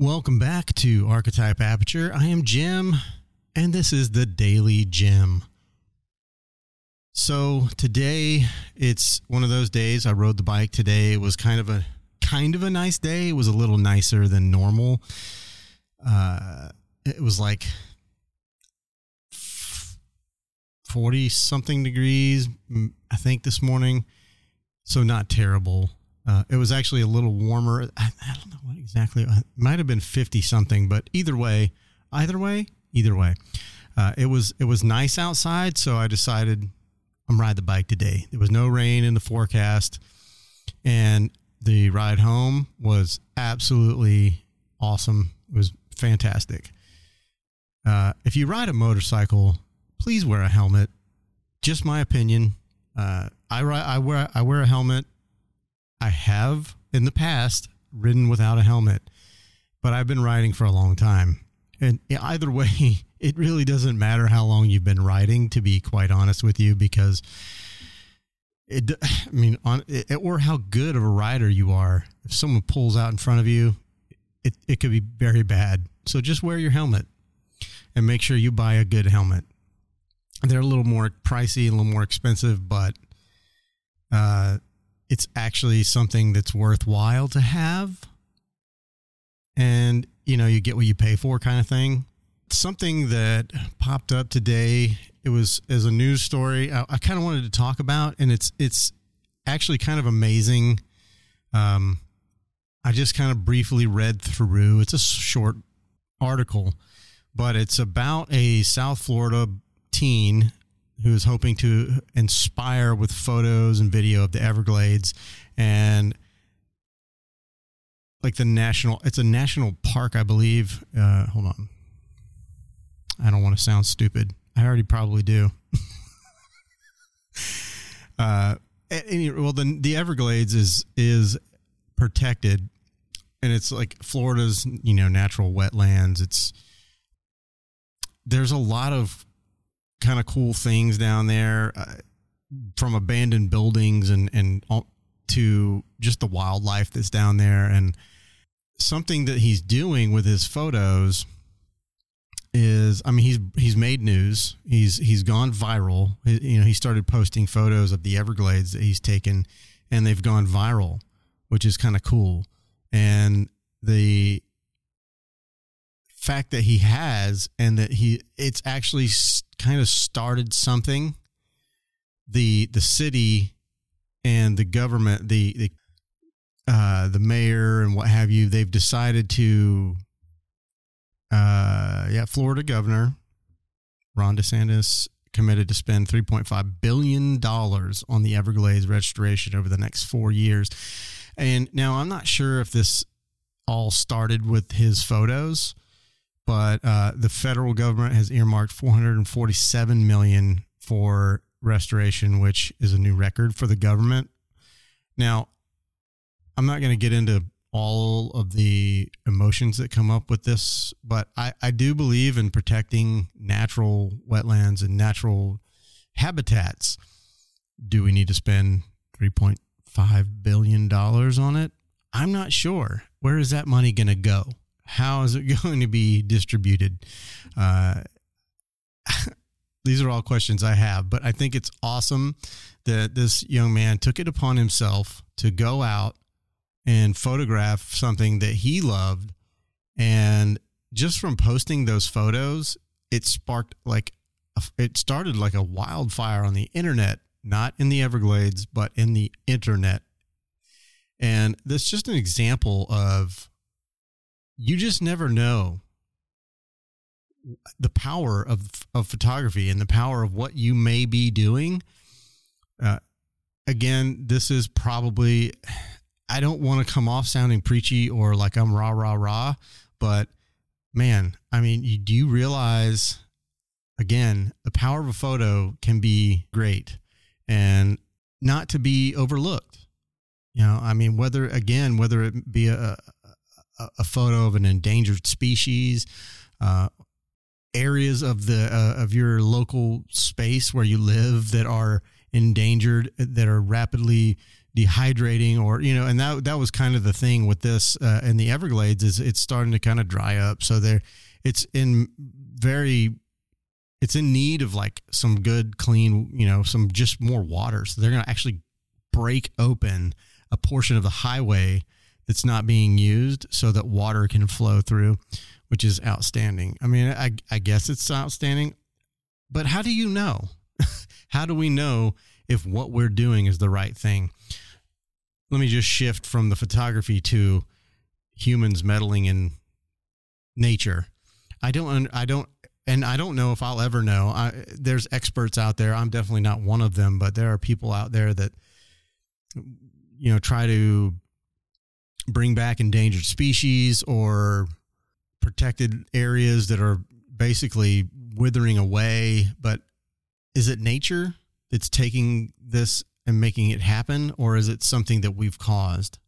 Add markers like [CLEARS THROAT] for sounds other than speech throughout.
Welcome back to Archetype Aperture. I am Jim, and this is the Daily Jim. So today it's one of those days. I rode the bike today. It was kind of a kind of a nice day. It was a little nicer than normal. Uh, it was like forty something degrees, I think, this morning. So not terrible. Uh, it was actually a little warmer. I, I don't know what exactly. It might have been fifty something, but either way, either way, either way, uh, it was it was nice outside. So I decided I'm ride the bike today. There was no rain in the forecast, and the ride home was absolutely awesome. It was fantastic. Uh, if you ride a motorcycle, please wear a helmet. Just my opinion. Uh, I, I wear I wear a helmet I have in the past ridden without a helmet, but I've been riding for a long time. And either way, [LAUGHS] it really doesn't matter how long you've been riding, to be quite honest with you, because it, [SIGHS] I mean, on it, or how good of a rider you are. If someone pulls out in front of you, it, it could be very bad. So just wear your helmet and make sure you buy a good helmet. They're a little more pricey, a little more expensive, but uh, it's actually something that's worthwhile to have. And, you know, you get what you pay for kind of thing. Something that popped up today, it was as a news story I, I kind of wanted to talk about, and it's it's actually kind of amazing. Um, I just kind of briefly read through. It's a short article, but it's about a South Florida teen who is hoping to inspire with photos and video of the Everglades and like the national it's a national park i believe. Uh hold on. I don't want to sound stupid. I already probably do. [LAUGHS] Uh any, well the the everglades is is protected and it's like florida's you know natural wetlands. It's there's a lot of kind of cool things down there uh, from abandoned buildings and and to just the wildlife that's down there and something that he's doing with his photos is I mean he's he's made news. He's he's gone viral. You know, he started posting photos of the Everglades that he's taken and they've gone viral, which is kind of cool. And the fact that he has and that he it's actually kind of started something. The the city and the government the the uh the mayor and what have you they've decided to uh yeah Florida governor Ron DeSantis committed to spend 3.5 billion dollars on the Everglades restoration over the next 4 years. And now I'm not sure if this all started with his photos but uh, the federal government has earmarked 447 million for restoration, which is a new record for the government. Now, I'm not going to get into all of the emotions that come up with this, but I, I do believe in protecting natural wetlands and natural habitats. Do we need to spend 3.5 billion dollars on it? I'm not sure. Where is that money going to go? How is it [LAUGHS] going to be distributed? Uh, [LAUGHS] these are all questions I have, but I think it's awesome that this young man took it upon himself to go out and photograph something that he loved. And just from posting those photos, it sparked like it started like a wildfire on the internet, not in the Everglades, but in the internet. And that's just an example of you just never know the power of of photography and the power of what you may be doing. Uh, again, this is probably I don't want to come off sounding preachy or like I'm rah rah rah, but man, I mean, you, do you realize again the power of a photo can be great and not to be overlooked. You know, I mean, whether again, whether it be a, a, photo of an endangered species, uh, areas of the uh, of your local space where you live that are endangered, that are rapidly dehydrating or you know and that that was kind of the thing with this uh, in the everglades is it's starting to kind of dry up. So there it's in very it's in need of like some good clean you know some just more water. So they're going to actually break open a portion of the highway that's not being used so that water can flow through which is outstanding i mean i, I guess it's outstanding but how do you know [LAUGHS] how do we know if what we're doing is the right thing let me just shift from the photography to humans meddling in nature. I don't, I don't, and I don't know if I'll ever know. I, there's experts out there. I'm definitely not one of them, but there are people out there that, you know, try to bring back endangered species or protected areas that are basically withering away. But is it nature that's taking this and making it happen, or is it something that we've caused?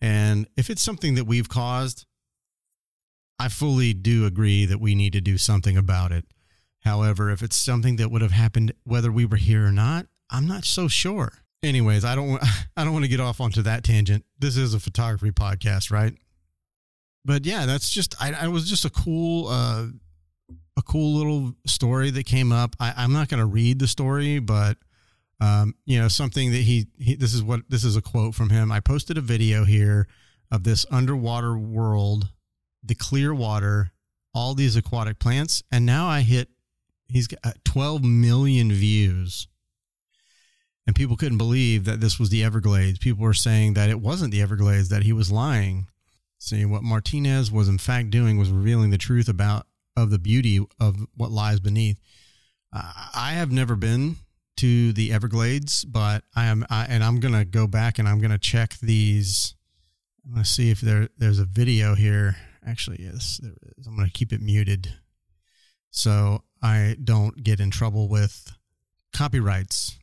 And if it's something that we've caused, I fully do agree that we need to do something about it. However, if it's something that would have happened whether we were here or not, I'm not so sure. Anyways, I don't [LAUGHS] I don't want to get off onto that tangent. This is a photography podcast, right? But yeah, that's just I, I was just a cool uh a cool little story that came up. I, I'm not gonna read the story, but um, you know, something that he, he, this is what, this is a quote from him. I posted a video here of this underwater world, the clear water, all these aquatic plants. And now I hit, he's got uh, 12 million views. And people couldn't believe that this was the Everglades. People were saying that it wasn't the Everglades, that he was lying. See, what Martinez was in fact doing was revealing the truth about of the beauty of what lies beneath. Uh, I have never been to the Everglades, but I am, I, and I'm gonna go back and I'm gonna check these. I'm gonna see if there there's a video here. Actually, yes, there is. I'm gonna keep it muted so I don't get in trouble with copyrights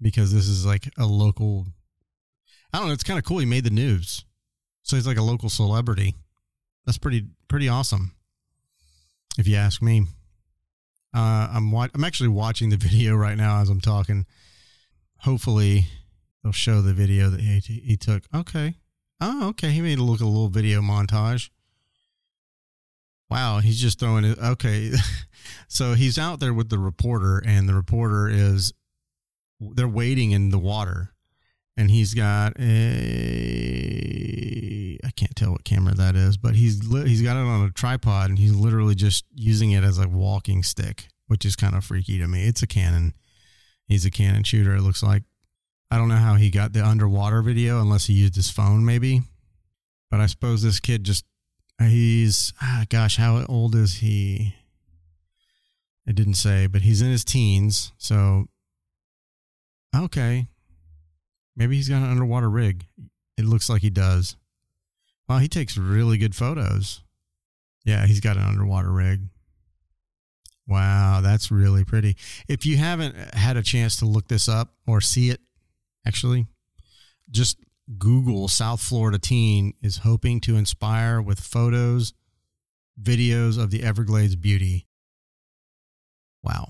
because this is like a local. I don't know. It's kind of cool. He made the news, so he's like a local celebrity. That's pretty pretty awesome, if you ask me. Uh, I'm wa- I'm actually watching the [LAUGHS] video right now as I'm talking. Hopefully, they'll show the video that he he took. Okay. Oh, okay. He made a look a little video montage. Wow, he's just throwing it. Okay, [LAUGHS] so he's out there with the reporter, and the reporter is they're waiting in the water, and he's got a I can't tell what camera that is, but he's he's got it on a tripod and he's literally just using it as a walking stick, which is kind of freaky to me. It's a Canon. He's a Canon shooter. It looks like. I don't know how he got the underwater video unless he used his phone, maybe. But I suppose this kid just he's ah, gosh, how old is he? It didn't say, but he's in his teens, so okay, Maybe he's got an underwater rig. It looks like he does. Wow, he takes really good photos. Yeah, he's got an underwater rig. Wow, that's really pretty. If you haven't had a chance to look this up or see it, actually, just Google South Florida teen is hoping to inspire with photos, videos of the Everglades beauty. Wow.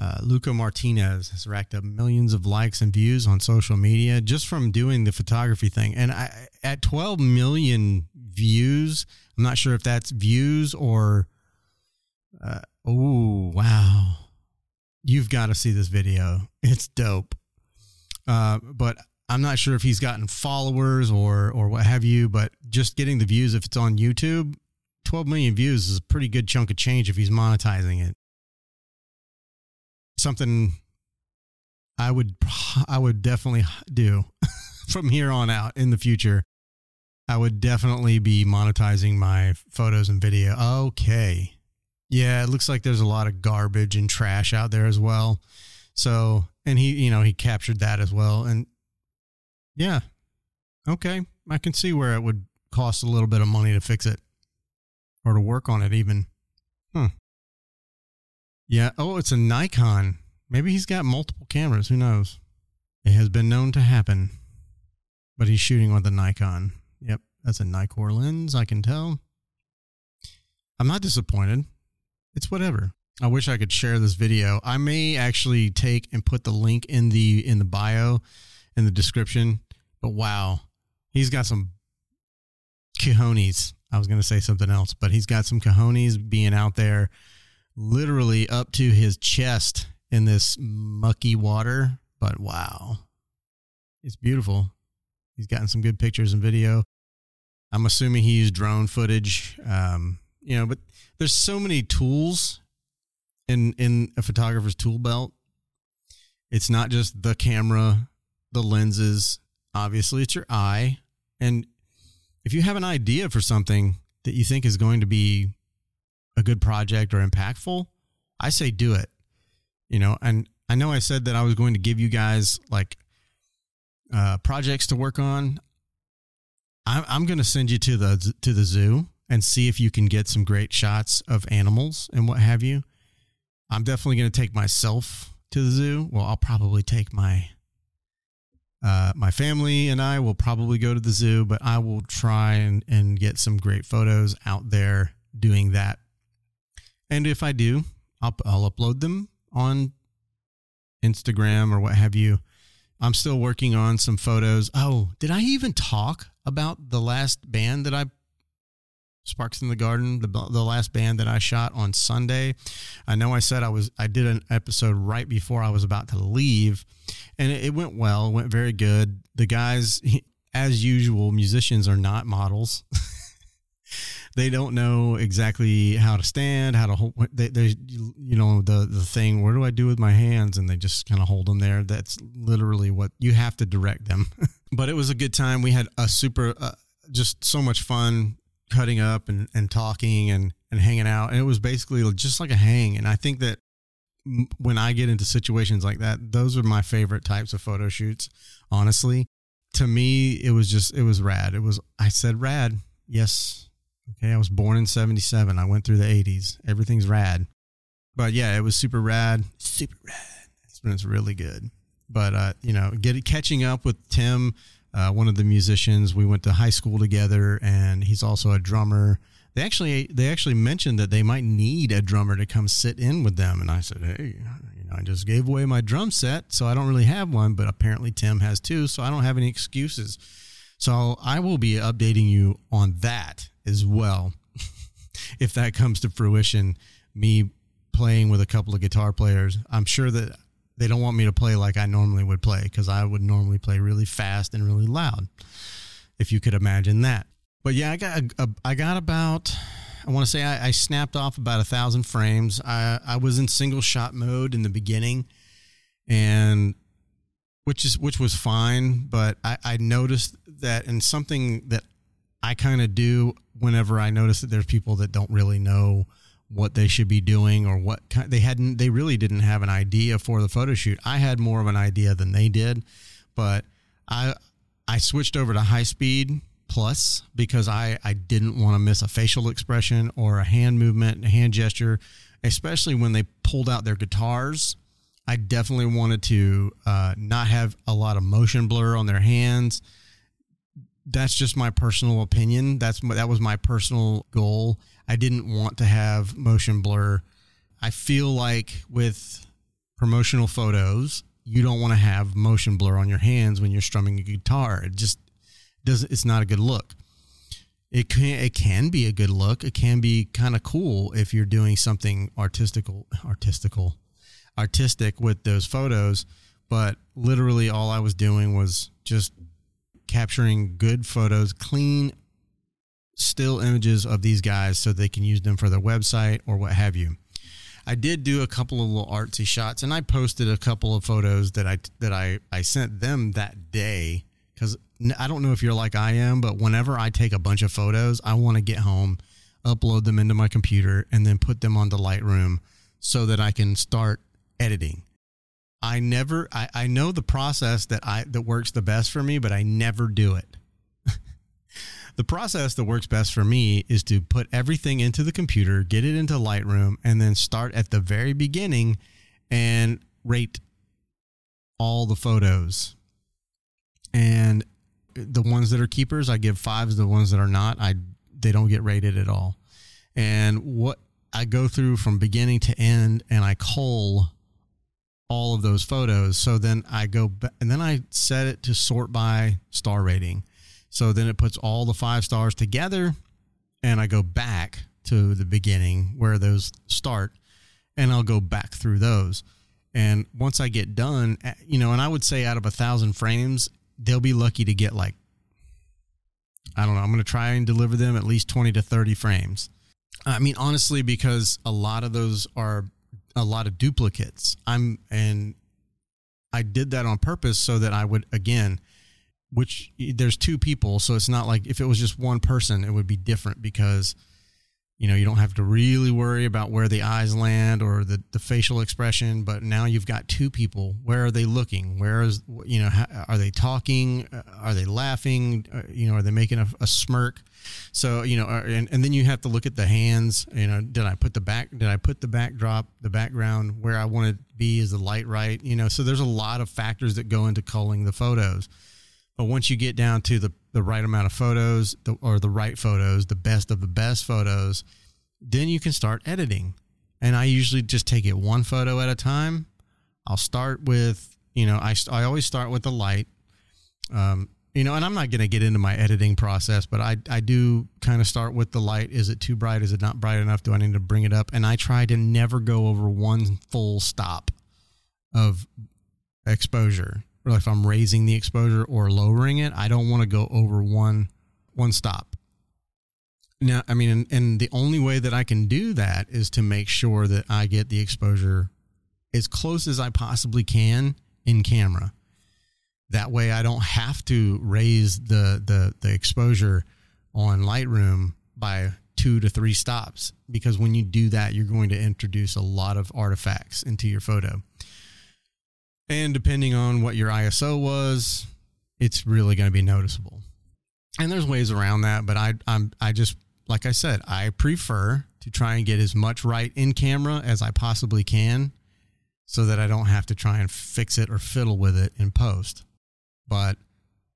Uh, Luca Martinez has racked up millions of likes and views on social media just from doing the photography thing. And I, at 12 million views, I'm not sure if that's views or. Uh, oh, wow. You've got to see this video. It's dope. Uh, but I'm not sure if he's gotten followers or or what have you, but just getting the views if it's on YouTube, 12 million views is a pretty good chunk of change if he's monetizing it something I would I would definitely do [LAUGHS] from here on out in the future. I would definitely be monetizing my photos and video. Okay. Yeah, it looks like there's a lot of garbage and trash out there as well. So, and he, you know, he captured that as well. And yeah, okay. I can see where it would cost a little bit of money to fix it or to work on it, even. Hmm. Yeah. Oh, it's a Nikon. Maybe he's got multiple cameras. Who knows? It has been known to happen. But he's shooting with a Nikon. Yep. That's a Nikkor lens, I can tell. I'm not disappointed. It's whatever. I wish I could share this video. I may actually take and put the link in the in the bio in the description. But wow, he's got some cojones. I was going to say something else, but he's got some cojones being out there literally up to his chest in this mucky water. But wow, it's beautiful. He's gotten some good pictures and video. I'm assuming he used drone footage. Um, you know, but there's so many tools in in a photographer's tool belt. It's not just the camera, the lenses. Obviously, it's your eye. And if you have an idea for something that you think is going to be a good project or impactful, I say do it. You know, and I know I said that I was going to give you guys like uh, projects to work on, I'm, I'm going to send you to the to the zoo and see if you can get some great shots of animals and what have you. I'm definitely going to take myself to the zoo. Well, I'll probably take my uh, my family and I will probably go to the zoo, but I will try and, and get some great photos out there doing that. And if I do, I'll, I'll upload them on Instagram or what have you. I'm still working on some photos. Oh, did I even talk about the last band that I Sparks in the Garden, the the last band that I shot on Sunday. I know I said I was I did an episode right before I was about to leave, and it, it went well. Went very good. The guys, as usual, musicians are not models. [LAUGHS] they don't know exactly how to stand, how to hold. They, they, you know, the the thing. What do I do with my hands? And they just kind of hold them there. That's literally what you have to direct them. [LAUGHS] but it was a good time. We had a super, uh, just so much fun cutting up and and talking and and hanging out. And it was basically just like a hang. And I think that when I get into situations like that, those are my favorite types of photo shoots. Honestly, to me, it was just it was rad. It was I said rad. Yes, Okay, I was born in 77. I went through the 80s. Everything's rad. But yeah, it was super rad. Super rad. It's been it's really good. But uh, you know, get catching up with Tim, uh, one of the musicians. We went to high school together and he's also a drummer. They actually they actually mentioned that they might need a drummer to come sit in with them and I said, "Hey, you know, I just gave away my drum set, so I don't really have one, but apparently Tim has two, so I don't have any excuses." So I will be updating you on that as well. [LAUGHS] if that comes to fruition, me playing with a couple of guitar players, I'm sure that they don't want me to play like I normally would play because I would normally play really fast and really loud. If you could imagine that. But yeah, I got a, a, I got about I want to say I, I, snapped off about a thousand frames. I I was in single shot mode in the beginning, and which is which was fine. But I, I noticed that, and something that I kind of do whenever I notice that there's people that don't really know what they should be doing or what kind, they hadn't they really didn't have an idea for the photo shoot. I had more of an idea than they did, but I I switched over to high speed plus because I I didn't want to miss a facial expression or a hand movement, a hand gesture, especially when they pulled out their guitars. I definitely wanted to uh, not have a lot of motion blur on their hands that's just my personal opinion. That's that was my personal goal. I didn't want to have motion blur. I feel like with promotional photos, you don't want to have motion blur on your hands when you're strumming a guitar. It just doesn't. It's not a good look. It can it can be a good look. It can be kind of cool if you're doing something artistical, artistical, artistic with those photos. But literally, all I was doing was just capturing good photos, clean still images of these guys so they can use them for their website or what have you. I did do a couple of little artsy shots and I posted a couple of photos that I that I I sent them that day cuz I don't know if you're like I am but whenever I take a bunch of photos I want to get home upload them into my computer and then put them onto Lightroom so that I can start editing I never I, I know the process that I that works the best for me, but I never do it. [LAUGHS] the process that works best for me is to put everything into the computer, get it into Lightroom, and then start at the very beginning and rate all the photos. And the ones that are keepers, I give fives. The ones that are not, I they don't get rated at all. And what I go through from beginning to end, and I cull all of those photos. So then I go back and then I set it to sort by star rating. So then it puts all the five stars together and I go back to the beginning where those start and I'll go back through those. And once I get done, eh, you know, and I would say out of a thousand frames, they'll be lucky to get like, I don't know, I'm going to try and deliver them at least 20 to 30 frames. I mean, honestly, because a lot of those are a lot of duplicates. I'm, and I did that on purpose so that I would, again, which there's two people. So it's not like if it was just one person, it would be different because you know you don't have to really worry about where the eyes land or the, the facial expression but now you've got two people. Where are they looking? Where is you know how, are they talking? Uh, are they laughing? Uh, you know are they making a, a smirk? So you know uh, and, and then you have to look at the hands you know did i put the back did i put the backdrop the background where i want to be? Is the light right? You know so there's a lot of factors that go into culling the photos. But once you get down to the, the right amount of photos the, or the right photos, the best of the best photos, then you can start editing. And I usually just take it one photo at a time. I'll start with, you know, I, I always start with the light. Um, you know, and I'm not going to get into my editing process, but I, I do kind of start with the light. Is it too bright? Is it not bright enough? Do I need to bring it up? And I try to never go over one full stop of exposure or if I'm raising the exposure or lowering it, I don't want to go over one one stop. Now, I mean, and, and, the only way that I can do that is to make sure that I get the exposure as close as I possibly can in camera. That way, I don't have to raise the the the exposure on Lightroom by two to three stops because when you do that, you're going to introduce a lot of artifacts into your photo. And depending on what your ISO was, it's really going to be noticeable. And there's ways around that, but I I'm I just like I said, I prefer to try and get as much right in camera as I possibly can so that I don't have to try and fix it or fiddle with it in post. But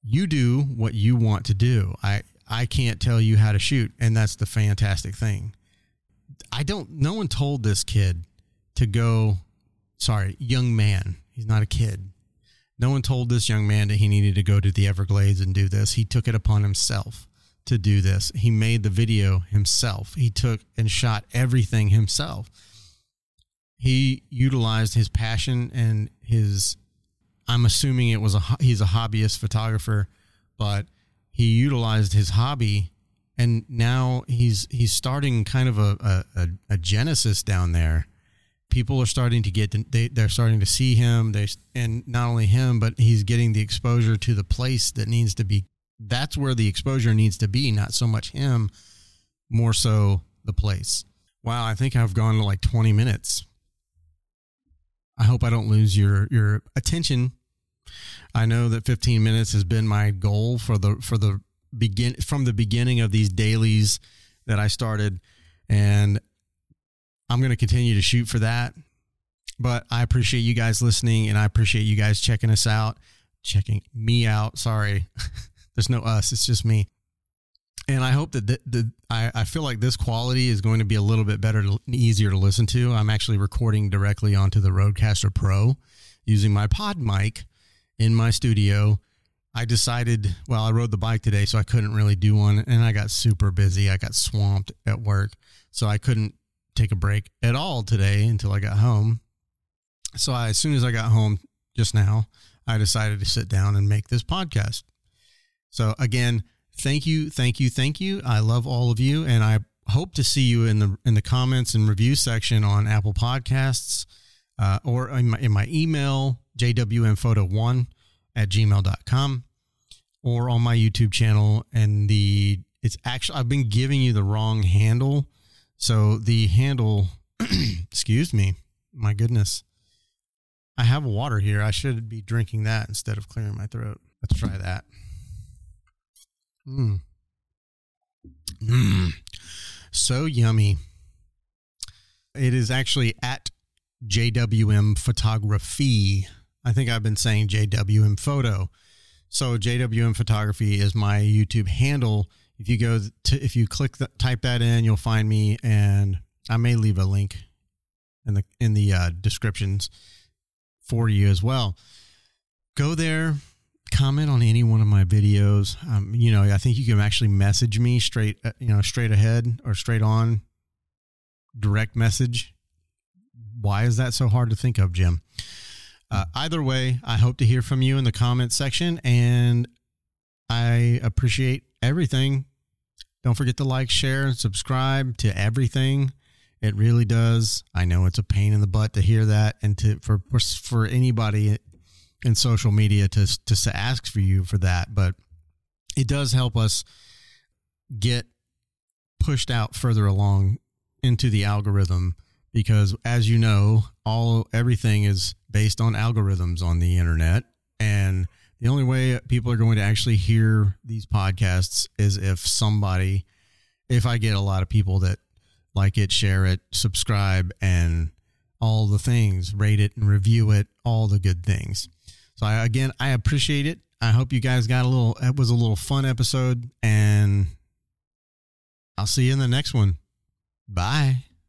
you do what you want to do. I I can't tell you how to shoot, and that's the fantastic thing. I don't no one told this kid to go sorry, young man He's not a kid. No one told this young man that he needed to go to the Everglades and do this. He took it upon himself to do this. He made the video himself. He took and shot everything himself. He utilized his passion and his I'm assuming it was a he's a hobbyist photographer, but he utilized his hobby and now he's he's starting kind of a a, a genesis down there people are starting to get they they're starting to see him. They and not only him but he's getting the exposure to the place that needs to be that's where the exposure needs to be not so much him more so the place. Wow i think i've gone to like 20 minutes. I hope i don't lose your your attention. I know that 15 minutes has been my goal for the for the begin from the beginning of these dailies that i started. And I'm going to continue to shoot for that. But I appreciate you guys listening and I appreciate you guys checking us out, checking me out. Sorry, [LAUGHS] there's no us, it's just me. And I hope that the, the I, I feel like this quality is going to be a little bit better, to, easier to listen to. I'm actually recording directly onto the Rodecaster Pro using my pod mic in my studio. I decided, well, I rode the bike today, so I couldn't really do one. And I got super busy. I got swamped at work. So I couldn't take a break at all today until I got home. So I, as soon as I got home just now, I decided to sit down and make this podcast. So again, thank you, thank you, thank you. I love all of you, and I hope to see you in the in the comments and review section on Apple Podcasts uh, or in my, in my email jwmphoto1 at gmail.com or on my YouTube channel. And the it's actually I've been giving you the wrong handle so the handle, [CLEARS THROAT] excuse me, my goodness. I have water here. I should be drinking that instead of clearing my throat. Let's try that. Mmm. Mmm. So yummy. It is actually at JWM Photography. I think I've been saying JWM Photo. So JWM Photography is my YouTube handle if you go to if you click the, type that in, you'll find me, and I may leave a link in the in the uh, descriptions for you as well. Go there, comment on any one of my videos. Um, you know, I think you can actually message me straight, uh, you know, straight ahead or straight on, direct message. Why is that so hard to think of, Jim? Uh, either way, I hope to hear from you in the comment section, and I appreciate everything. Don't forget to like, share, and subscribe to everything. It really does. I know it's a pain in the butt to hear that, and to for for anybody in social media to to ask for you for that, but it does help us get pushed out further along into the algorithm because as you know, all everything is based on algorithms on the internet and the only way people are going to actually hear these podcasts is if somebody if I get a lot of people that like it, share it, subscribe and all the things, rate it and review it, all the good things. So I, again, I appreciate it. I hope you guys got a little. It was a little fun episode, and I'll see you in the next one. Bye.